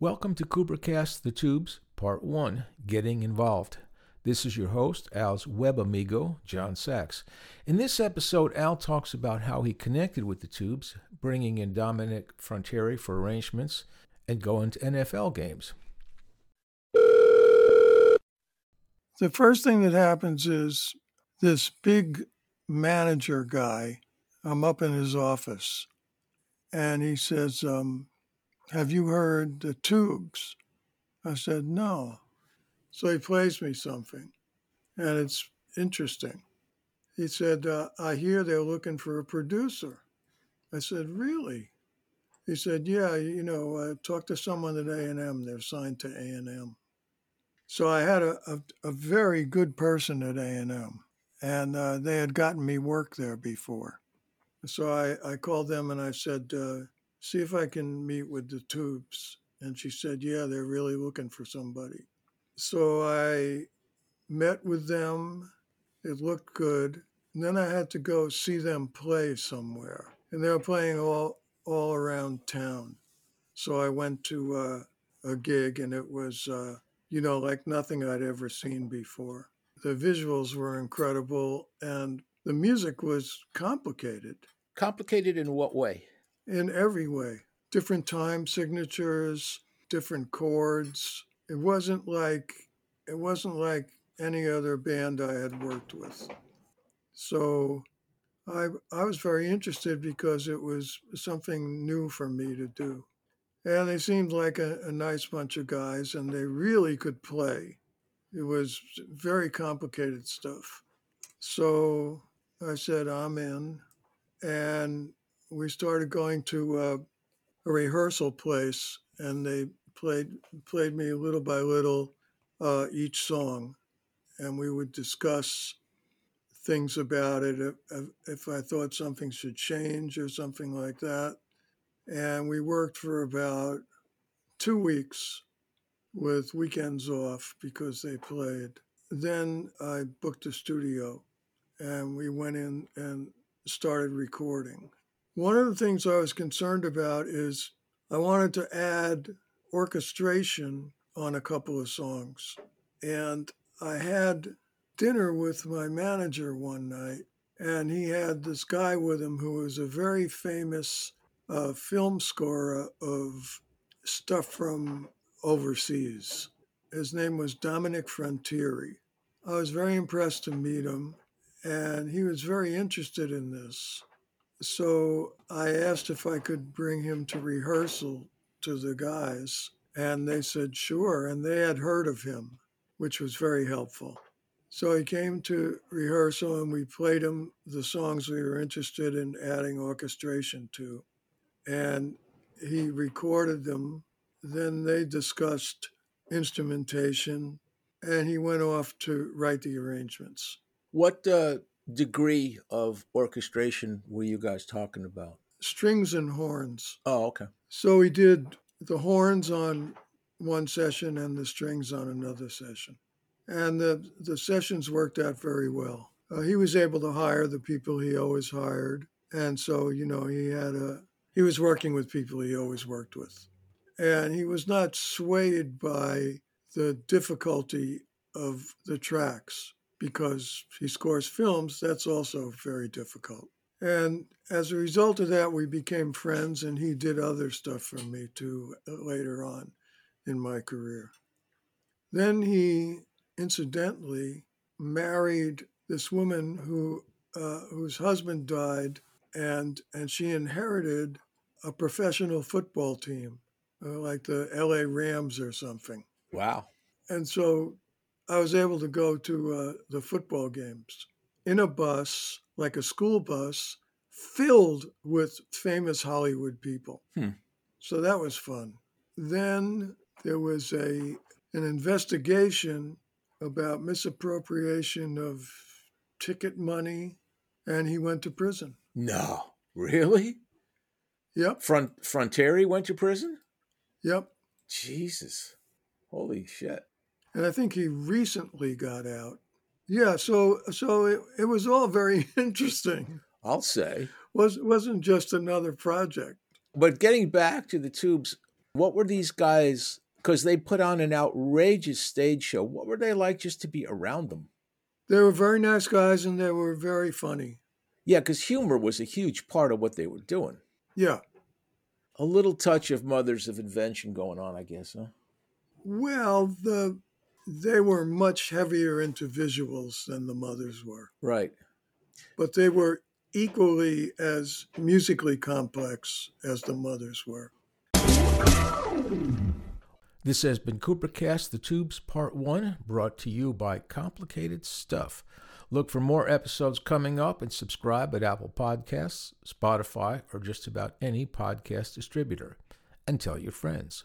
Welcome to Koopercast The Tubes, Part 1 Getting Involved. This is your host, Al's web amigo, John Sachs. In this episode, Al talks about how he connected with the Tubes, bringing in Dominic Frontiere for arrangements, and going to NFL games. The first thing that happens is this big manager guy, I'm up in his office, and he says, um, Have you heard the tubes? I said, No. So he plays me something, and it's interesting. He said, uh, I hear they're looking for a producer. I said, Really? He said, Yeah, you know, I talked to someone at A&M. They're signed to A&M. So I had a, a, a very good person at A&M, and uh, they had gotten me work there before. So I, I called them and I said, uh, see if I can meet with the tubes. And she said, yeah, they're really looking for somebody. So I met with them. It looked good. And then I had to go see them play somewhere. And they were playing all, all around town. So I went to uh, a gig and it was, uh, you know, like nothing I'd ever seen before. The visuals were incredible and the music was complicated. Complicated in what way? In every way. Different time signatures, different chords. It wasn't like it wasn't like any other band I had worked with. So I I was very interested because it was something new for me to do. And they seemed like a, a nice bunch of guys and they really could play. It was very complicated stuff. So I said, I'm in. And we started going to uh, a rehearsal place, and they played played me little by little uh, each song, and we would discuss things about it if, if I thought something should change or something like that. And we worked for about two weeks with weekends off because they played. Then I booked a studio and we went in and started recording. One of the things I was concerned about is I wanted to add orchestration on a couple of songs. And I had dinner with my manager one night, and he had this guy with him who was a very famous uh, film scorer of stuff from overseas. His name was Dominic Frontiere. I was very impressed to meet him and he was very interested in this. So I asked if I could bring him to rehearsal to the guys, and they said sure, and they had heard of him, which was very helpful. So he came to rehearsal, and we played him the songs we were interested in adding orchestration to, and he recorded them. Then they discussed instrumentation, and he went off to write the arrangements. What uh, degree of orchestration were you guys talking about? Strings and horns. Oh, okay. So he did the horns on one session and the strings on another session. And the, the sessions worked out very well. Uh, he was able to hire the people he always hired. And so, you know, he had a, he was working with people he always worked with. And he was not swayed by the difficulty of the tracks because he scores films, that's also very difficult. And as a result of that, we became friends, and he did other stuff for me too uh, later on in my career. Then he incidentally married this woman who uh, whose husband died, and and she inherited a professional football team, uh, like the L.A. Rams or something. Wow! And so I was able to go to uh, the football games in a bus, like a school bus, filled with famous Hollywood people. Hmm. So that was fun. Then there was a an investigation about misappropriation of ticket money, and he went to prison. No, really? Yep. Front Frontiere went to prison. Yep. Jesus, holy shit! And I think he recently got out. Yeah, so so it, it was all very interesting. I'll say was wasn't just another project. But getting back to the tubes, What were these guys? Because they put on an outrageous stage show. What were they like just to be around them? They were very nice guys and they were very funny. Yeah, because humor was a huge part of what they were doing. Yeah. A little touch of Mothers of Invention going on, I guess, huh? Well, the they were much heavier into visuals than the mothers were. Right. But they were equally as musically complex as the mothers were. This has been Koopercast The Tubes Part 1, brought to you by Complicated Stuff. Look for more episodes coming up and subscribe at Apple Podcasts, Spotify, or just about any podcast distributor. And tell your friends.